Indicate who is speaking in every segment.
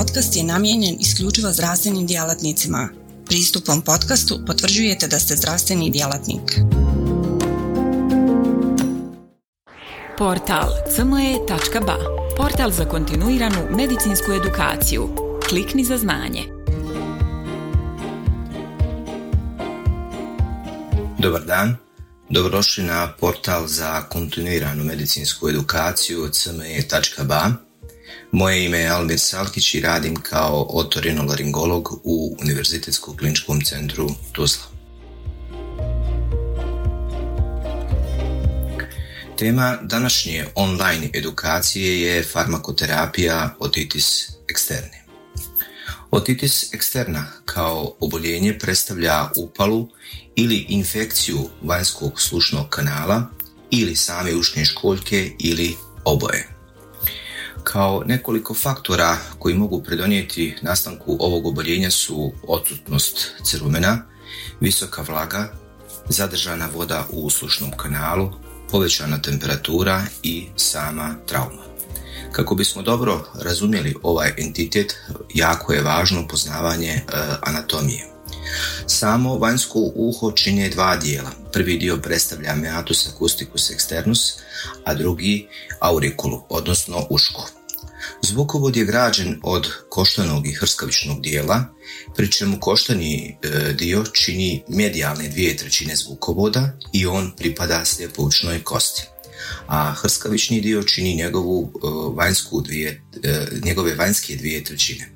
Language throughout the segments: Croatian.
Speaker 1: podcast je namijenjen isključivo zdravstvenim djelatnicima. Pristupom podcastu potvrđujete da ste zdravstveni djelatnik.
Speaker 2: Portal cme.ba Portal za kontinuiranu medicinsku edukaciju. Klikni za znanje.
Speaker 3: Dobar dan, dobrodošli na portal za kontinuiranu medicinsku edukaciju cme.ba moje ime je Almir Salkić i radim kao otorinolaringolog u Univerzitetskom kliničkom centru Tuzla. Tema današnje online edukacije je farmakoterapija otitis eksterne. Otitis eksterna kao oboljenje predstavlja upalu ili infekciju vanjskog slušnog kanala ili same ušne školjke ili oboje. Kao nekoliko faktora koji mogu pridonijeti nastanku ovog oboljenja su odsutnost crumena, visoka vlaga, zadržana voda u uslušnom kanalu, povećana temperatura i sama trauma. Kako bismo dobro razumjeli ovaj entitet, jako je važno poznavanje e, anatomije. Samo vanjsko uho čine dva dijela. Prvi dio predstavlja meatus acusticus externus, a drugi aurikulu, odnosno uško. Zvukovod je građen od koštanog i hrskavičnog dijela, pri čemu koštani e, dio čini medijalne dvije trećine zvukovoda i on pripada slijepovučnoj kosti. A hrskavični dio čini njegovu e, vanjsku dvije, e, njegove vanjske dvije trećine.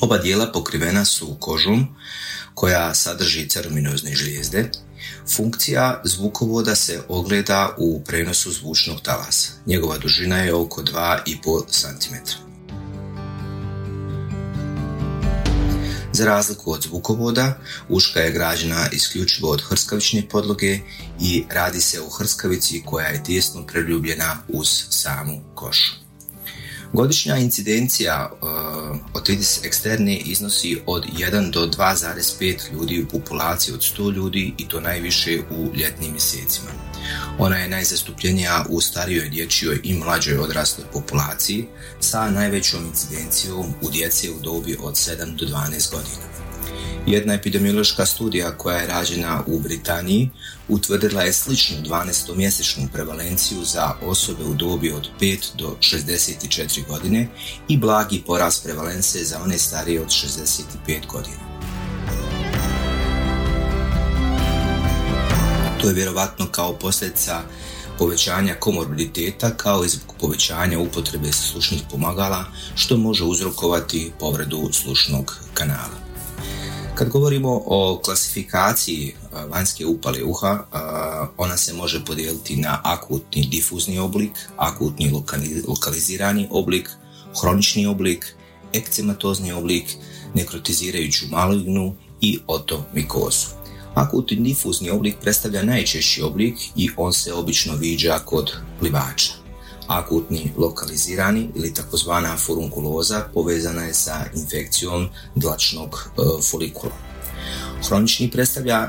Speaker 3: Oba dijela pokrivena su kožom koja sadrži ceruminozne žlijezde, Funkcija zvukovoda se ogleda u prenosu zvučnog talasa. Njegova dužina je oko 2,5 cm. Za razliku od zvukovoda, uška je građena isključivo od hrskavične podloge i radi se o hrskavici koja je tijesno preljubljena uz samu košu. Godišnja incidencija uh, otitis eksterne iznosi od 1 do 2,5 ljudi u populaciji od 100 ljudi i to najviše u ljetnim mjesecima. Ona je najzastupljenija u starijoj dječjoj i mlađoj odrasloj populaciji sa najvećom incidencijom u djece u dobi od 7 do 12 godina. Jedna epidemiološka studija koja je rađena u Britaniji utvrdila je sličnu 12-mjesečnu prevalenciju za osobe u dobi od 5 do 64 godine i blagi porast prevalence za one starije od 65 godina. To je vjerovatno kao posljedica povećanja komorbiditeta kao i zbog povećanja upotrebe slušnih pomagala što može uzrokovati povredu slušnog kanala. Kad govorimo o klasifikaciji vanjske upale uha, ona se može podijeliti na akutni difuzni oblik, akutni lokalizirani oblik, hronični oblik, ekcematozni oblik, nekrotizirajuću malignu i otomikozu. Akutni difuzni oblik predstavlja najčešći oblik i on se obično viđa kod plivača akutni lokalizirani ili takozvana furunkuloza povezana je sa infekcijom dlačnog e, folikula. Hronični predstavlja e,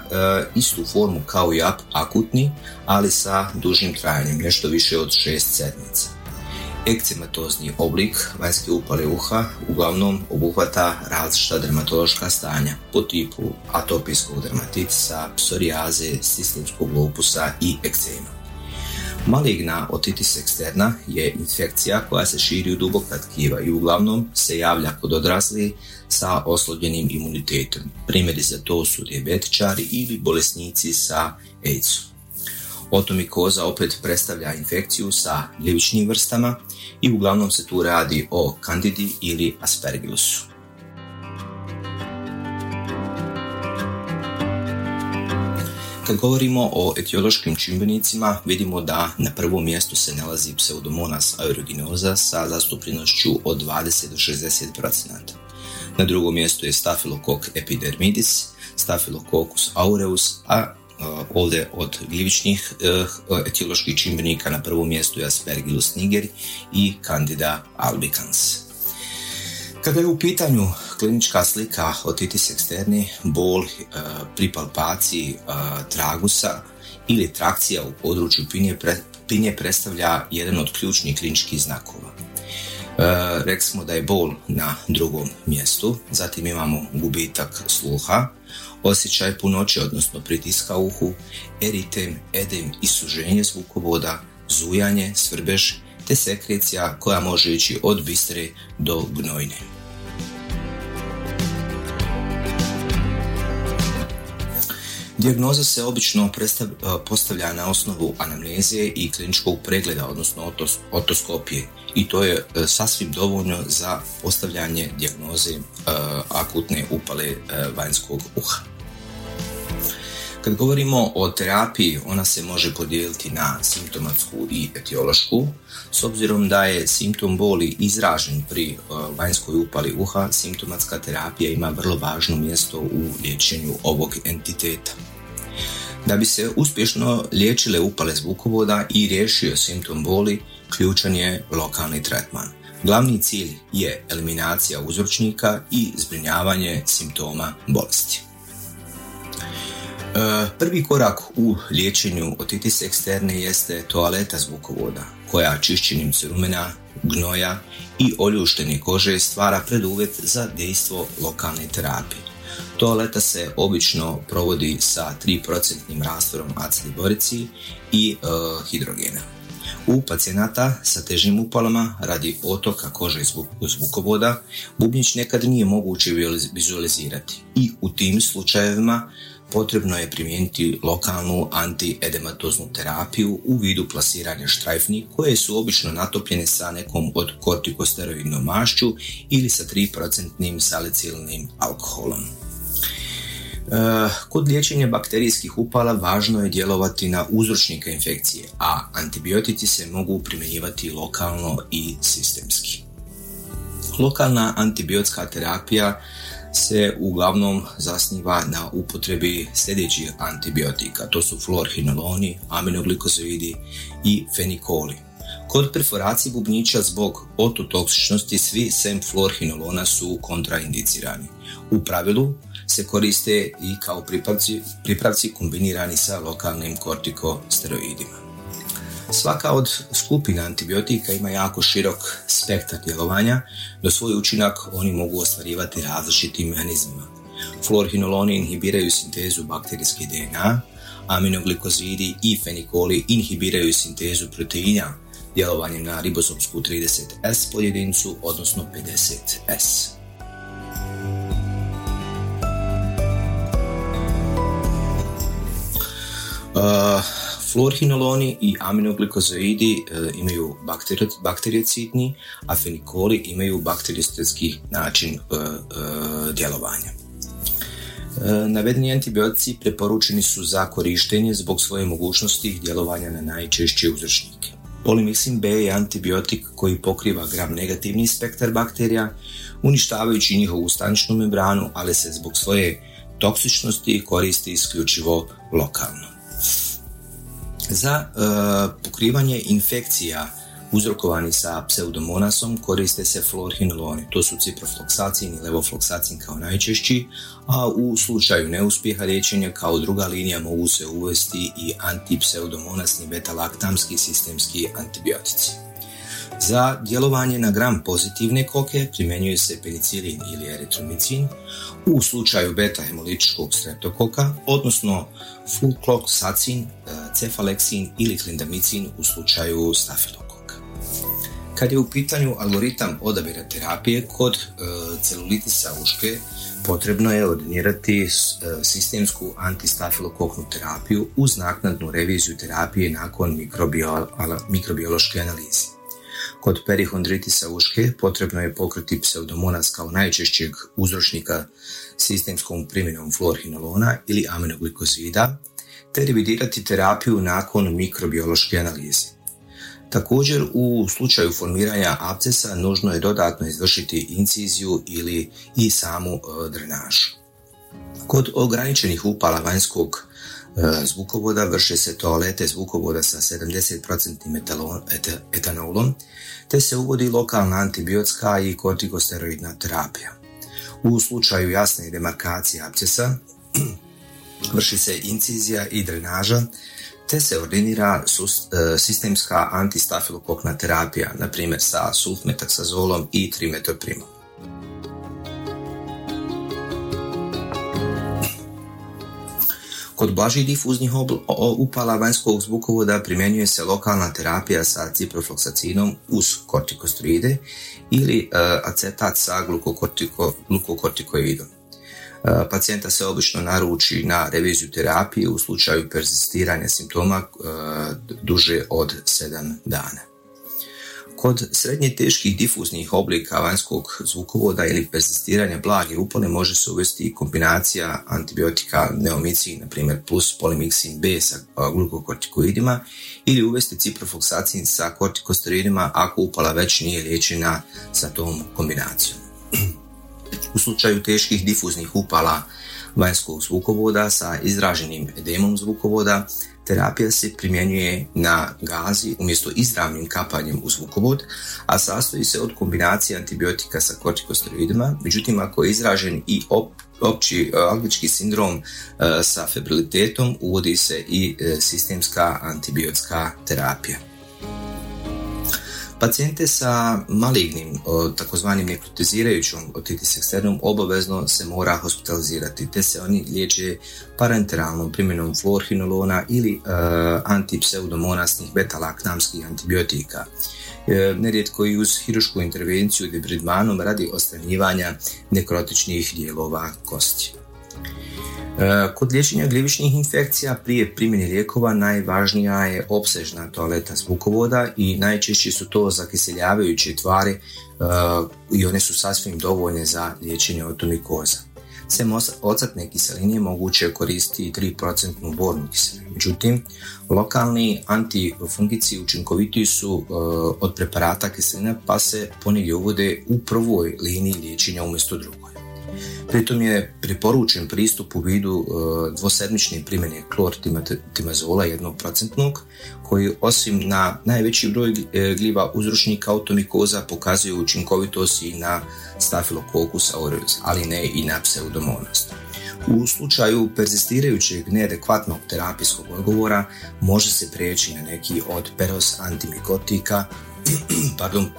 Speaker 3: istu formu kao i akutni, ali sa dužim trajanjem, nešto više od 6 sedmica. Ekcematozni oblik vanjske upale uha uglavnom obuhvata različita dermatološka stanja po tipu atopijskog dermatitisa, psorijaze, sistemskog lupusa i ekcema. Maligna otitis eksterna je infekcija koja se širi u duboka tkiva i uglavnom se javlja kod odrasli sa oslobljenim imunitetom. Primjeri za to su dijabetičari ili bolesnici sa AIDS-om. Otomikoza opet predstavlja infekciju sa ljevičnim vrstama i uglavnom se tu radi o kandidi ili aspergilusu. Kad govorimo o etiološkim čimbenicima, vidimo da na prvom mjestu se nalazi pseudomonas aeruginosa sa zastupljenošću od 20 do 60%. Na drugom mjestu je Staphylococcus epidermidis, Staphylococcus aureus, a uh, ovdje od gljivičnih uh, etioloških čimbenika na prvom mjestu je Aspergillus niger i Candida albicans. Kada je u pitanju klinička slika otitis eksterni, bol e, pri palpaciji e, tragusa ili trakcija u području pinje, pinje predstavlja jedan od ključnih kliničkih znakova. rekli smo da je bol na drugom mjestu, zatim imamo gubitak sluha, osjećaj punoće, odnosno pritiska uhu, eritem, edem i suženje zvukovoda, zujanje, svrbež, te sekrecija koja može ići od bistre do gnojne. Dijagnoza se obično postavlja na osnovu anamnezije i kliničkog pregleda, odnosno otoskopije i to je e, sasvim dovoljno za postavljanje dijagnoze e, akutne upale e, vanjskog uha. Kad govorimo o terapiji, ona se može podijeliti na simptomatsku i etiološku. S obzirom da je simptom boli izražen pri vanjskoj upali uha, simptomatska terapija ima vrlo važno mjesto u liječenju ovog entiteta. Da bi se uspješno liječile upale zvukovoda i riješio simptom boli, ključan je lokalni tretman. Glavni cilj je eliminacija uzročnika i zbrinjavanje simptoma bolesti. E, prvi korak u liječenju otitis eksterne jeste toaleta zvukovoda, koja čišćenjem cerumena, gnoja i oljuštene kože stvara preduvjet za dejstvo lokalne terapije. Toaleta se obično provodi sa 3% rastvorom acidi borici i e, hidrogena. U pacijenata sa težim upalama radi otoka kože i zvukovoda bubnjić nekad nije moguće vizualizirati i u tim slučajevima potrebno je primijeniti lokalnu antiedematoznu terapiju u vidu plasiranja štrajfni koje su obično natopljene sa nekom od kortikosteroidnom mašću ili sa 3% salicilnim alkoholom. Eh, kod liječenja bakterijskih upala važno je djelovati na uzročnike infekcije, a antibiotici se mogu primjenjivati lokalno i sistemski. Lokalna antibiotska terapija se uglavnom zasniva na upotrebi sljedećih antibiotika. To su florhinoloni, aminoglikozoidi i fenikoli. Kod perforacije bubnjića zbog ototoksičnosti svi sem florhinolona su kontraindicirani. U pravilu se koriste i kao pripravci, pripravci kombinirani sa lokalnim kortikosteroidima. Svaka od skupina antibiotika ima jako širok spektar djelovanja, do svoj učinak oni mogu ostvarivati različitim mehanizmima. Florhinoloni inhibiraju sintezu bakterijske DNA, aminoglikozidi i fenikoli inhibiraju sintezu proteina djelovanjem na ribozomsku 30S podjedincu, odnosno 50S. Uh, Fluorhinoloni i aminoglikozoidi uh, imaju bakteriocidni, a fenikoli imaju bakteriostetski način uh, djelovanja. Navedeni antibiotici preporučeni su za korištenje zbog svoje mogućnosti djelovanja na najčešće uzročnike. Polymyxin B je antibiotik koji pokriva gram negativni spektar bakterija, uništavajući njihovu staničnu membranu, ali se zbog svoje toksičnosti koristi isključivo lokalno. Za e, pokrivanje infekcija uzrokovani sa pseudomonasom koriste se florhinoloni. To su ciprofloksacin i levofloksacin kao najčešći, a u slučaju neuspjeha liječenja kao druga linija mogu se uvesti i antipseudomonasni beta-laktamski sistemski antibiotici. Za djelovanje na gram pozitivne koke primjenjuje se penicilin ili eritromicin u slučaju beta-hemolitičkog streptokoka, odnosno flukloksacin, e, cefaleksin ili klindamicin u slučaju stafilokoka. Kad je u pitanju algoritam odabira terapije kod e, celulitisa uške, potrebno je ordinirati e, sistemsku antistafilokoknu terapiju uz naknadnu reviziju terapije nakon mikrobiološke analize. Kod perihondritisa uške potrebno je pokriti pseudomonas kao najčešćeg uzročnika sistemskom primjenom florhinolona ili aminoglikozida, te revidirati terapiju nakon mikrobiološke analize. Također u slučaju formiranja abcesa nužno je dodatno izvršiti inciziju ili i samu e, drenažu. Kod ograničenih upala vanjskog zvukovoda vrše se toalete zvukovoda sa 70% etanolom, te se uvodi lokalna antibiotska i kortikosteroidna terapija. U slučaju jasne demarkacije abcesa vrši se incizija i drenaža te se ordinira sistemska antistafilokokna terapija, na primjer sa sulfmetaksazolom i trimetoprimom. Kod blažih difuznih upala vanjskog zvukovoda primjenjuje se lokalna terapija sa ciprofloksacinom uz kortikosteroide ili e, acetat sa glukokortikoidom. E, pacijenta se obično naruči na reviziju terapije u slučaju persistiranja simptoma e, duže od 7 dana. Kod srednje teških difuznih oblika vanjskog zvukovoda ili persistiranja blage upale može se uvesti i kombinacija antibiotika neomicin, na primjer plus polimiksin B sa glukokortikoidima ili uvesti ciprofoksacin sa kortikosteroidima ako upala već nije liječena sa tom kombinacijom. U slučaju teških difuznih upala vanjskog zvukovoda sa izraženim edemom zvukovoda, terapija se primjenjuje na gazi umjesto izravnim kapanjem u zvukovod, a sastoji se od kombinacije antibiotika sa kortikosteroidima, međutim ako je izražen i opći e, algički sindrom e, sa febrilitetom, uvodi se i e, sistemska antibiotska terapija. Pacijente sa malignim, takozvanim nekrotizirajućom otitis eksternom obavezno se mora hospitalizirati, te se oni liječe parenteralnom primjenom fluorhinolona ili e, antipseudomonasnih betalaknamskih antibiotika. E, nerijetko i uz hirušku intervenciju debridmanom radi ostranjivanja nekrotičnih dijelova kosti. E, kod liječenja gljivičnih infekcija prije primjene lijekova najvažnija je opsežna toaleta zvukovoda i najčešće su to zakiseljavajuće tvari e, i one su sasvim dovoljne za liječenje otomikoza. Sem ocatne kiseline moguće koristiti 3% bornu kiselinu. Međutim, lokalni antifungici učinkovitiji su e, od preparata kiseline pa se ponegdje uvode u prvoj liniji liječenja umjesto drugoj. Pritom je preporučen pristup u vidu e, dvosedmične primjene klortimazola jednog procentnog, koji osim na najveći broj e, gljiva uzročnika automikoza pokazuje učinkovitost i na Staphylococcus aureus, ali ne i na pseudomonas. U slučaju persistirajućeg neadekvatnog terapijskog odgovora može se prijeći na neki od peros antimikotika, pardon, e,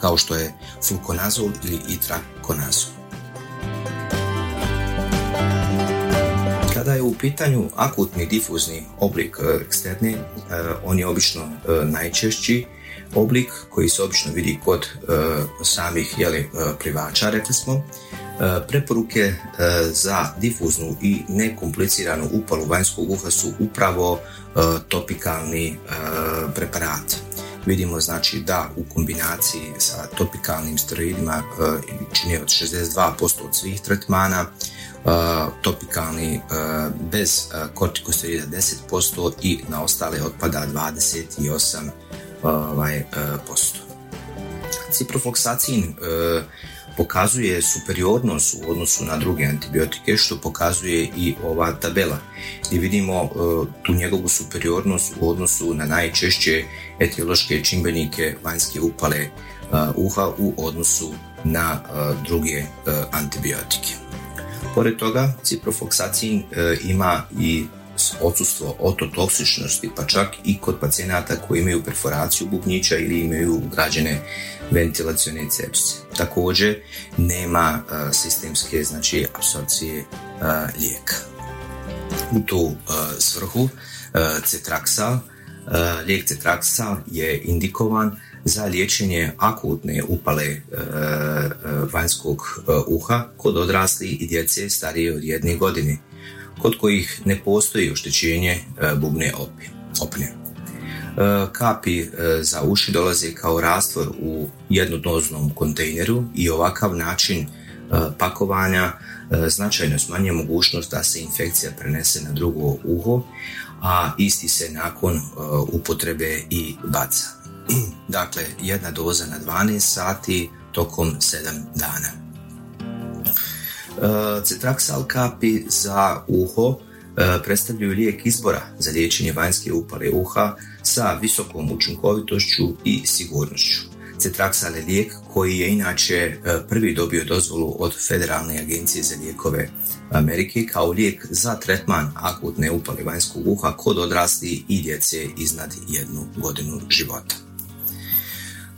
Speaker 3: kao što je flukonazol ili itrakonazol. Kada je u pitanju akutni difuzni oblik e, eksterni, e, on je obično e, najčešći oblik koji se obično vidi kod samih jeli, plivača, rekli smo. Preporuke za difuznu i nekompliciranu upalu vanjskog uha su upravo topikalni preparati. Vidimo znači da u kombinaciji sa topikalnim steroidima čini od 62% od svih tretmana, topikalni bez kortikosteroida 10% i na ostale otpada 28%. Ovaj, posto. Ciprofloksacin pokazuje superiornost u odnosu na druge antibiotike, što pokazuje i ova tabela. I vidimo tu njegovu superiornost u odnosu na najčešće etiološke čimbenike vanjske upale uha u odnosu na druge antibiotike. Pored toga, ciprofoksacin e, ima i odsustvo ototoksičnosti, pa čak i kod pacijenata koji imaju perforaciju bubnjića ili imaju ugrađene ventilacione cepse. Također nema e, sistemske znači apsorpcije e, lijeka. U tu svrhu cetraksal, lijek cetraksal je indikovan za liječenje akutne upale e, e, vanjskog e, uha kod odrasli i djece starije od jedne godine, kod kojih ne postoji oštećenje bubne opne. Kapi za uši dolaze kao rastvor u jednodoznom kontejneru i ovakav način pakovanja značajno smanjuje mogućnost da se infekcija prenese na drugo uho, a isti se nakon upotrebe i baca. Dakle jedna doza na 12 sati tokom 7 dana. E, cetraksal kapi za uho e, predstavljaju lijek izbora za liječenje vanjske upale uha sa visokom učinkovitošću i sigurnošću. Cetraxal je lijek koji je inače e, prvi dobio dozvolu od Federalne agencije za lijekove Amerike kao lijek za tretman akutne upale vanjskog uha kod odrasli i djece iznad jednu godinu života.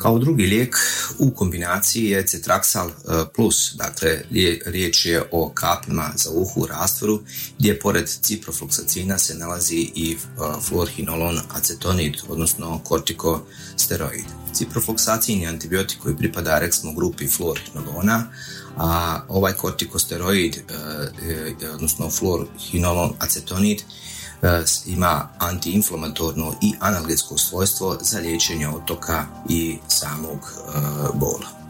Speaker 3: Kao drugi lijek u kombinaciji je Cetraxal e, Plus, dakle riječ je o kapima za uhu u rastvoru gdje pored ciprofloksacina se nalazi i e, fluorhinolon acetonid, odnosno kortikosteroid. Ciprofloksacin je antibiotik koji pripada reksmo grupi fluorhinolona, a ovaj kortikosteroid, e, odnosno fluorhinolon acetonid, ima antiinflamatorno i analgetsko svojstvo za liječenje otoka i samog e, bola.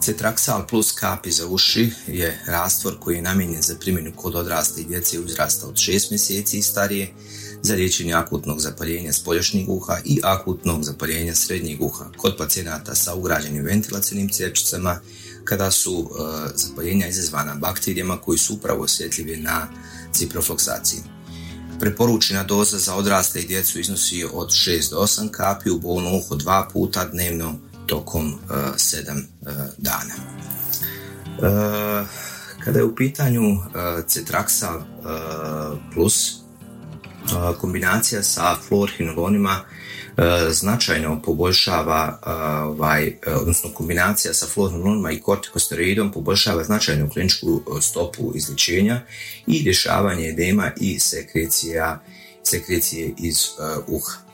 Speaker 3: Cetraxal plus kapi za uši je rastvor koji je namijenjen za primjenu kod odrasle djece uzrasta od 6 mjeseci i starije za liječenje akutnog zapaljenja spoljašnjeg uha i akutnog zapaljenja srednjeg uha kod pacijenata sa ugrađenim ventilacijnim cjepčicama kada su uh, zapaljenja izazvana bakterijama koji su upravo osjetljivi na ciprofloksaciju. Preporučena doza za odrasle i djecu iznosi od 6 do 8 kapi u bolno uho dva puta dnevno tokom uh, 7 uh, dana. Uh, kada je u pitanju Cetraxal plus kombinacija sa fluorhinolonima E, značajno poboljšava e, ovaj, e, odnosno kombinacija sa fluoronolonima i kortikosteroidom poboljšava značajnu kliničku stopu izličenja i rješavanje edema i sekrecija, sekrecije iz uha.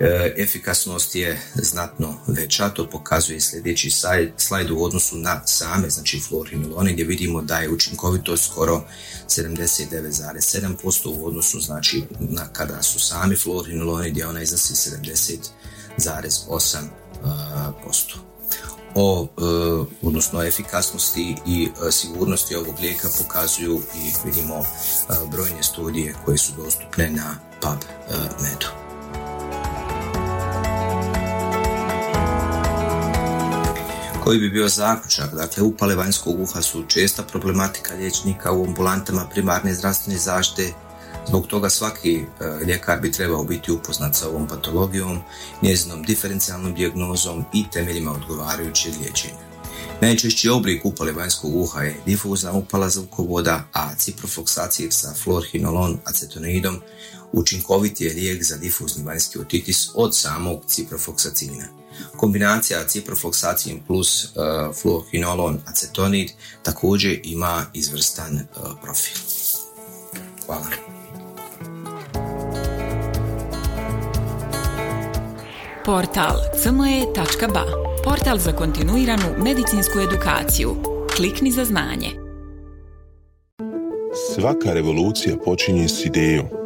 Speaker 3: E, efikasnost je znatno veća, to pokazuje sljedeći slajd u odnosu na same, znači fluorhinolone, gdje vidimo da je učinkovitost skoro 79,7% u odnosu znači na kada su sami fluorhinoloni gdje ona iznosi 70,8%. O, e, odnosno efikasnosti i e, sigurnosti ovog lijeka pokazuju i vidimo brojne studije koje su dostupne na PubMedu. Koji bi bio zaključak? Dakle, upale vanjskog uha su česta problematika liječnika u ambulantama primarne zdravstvene zaštite. Zbog toga svaki e, ljekar bi trebao biti upoznat sa ovom patologijom, njezinom diferencijalnom dijagnozom i temeljima odgovarajućeg liječenja. Najčešći oblik upale vanjskog uha je difuzna upala zvukovoda, a ciprofloksacij sa fluorhinolon acetonoidom učinkovit je lijek za difuzni vanjski otitis od samog ciprofloksacina. Kombinacija ciprofloksacin plus uh, fluohinolon acetonid također ima izvrstan uh, profil. Hvala.
Speaker 2: Portal cme.ba Portal za kontinuiranu medicinsku edukaciju. Klikni za znanje.
Speaker 4: Svaka revolucija počinje s idejom.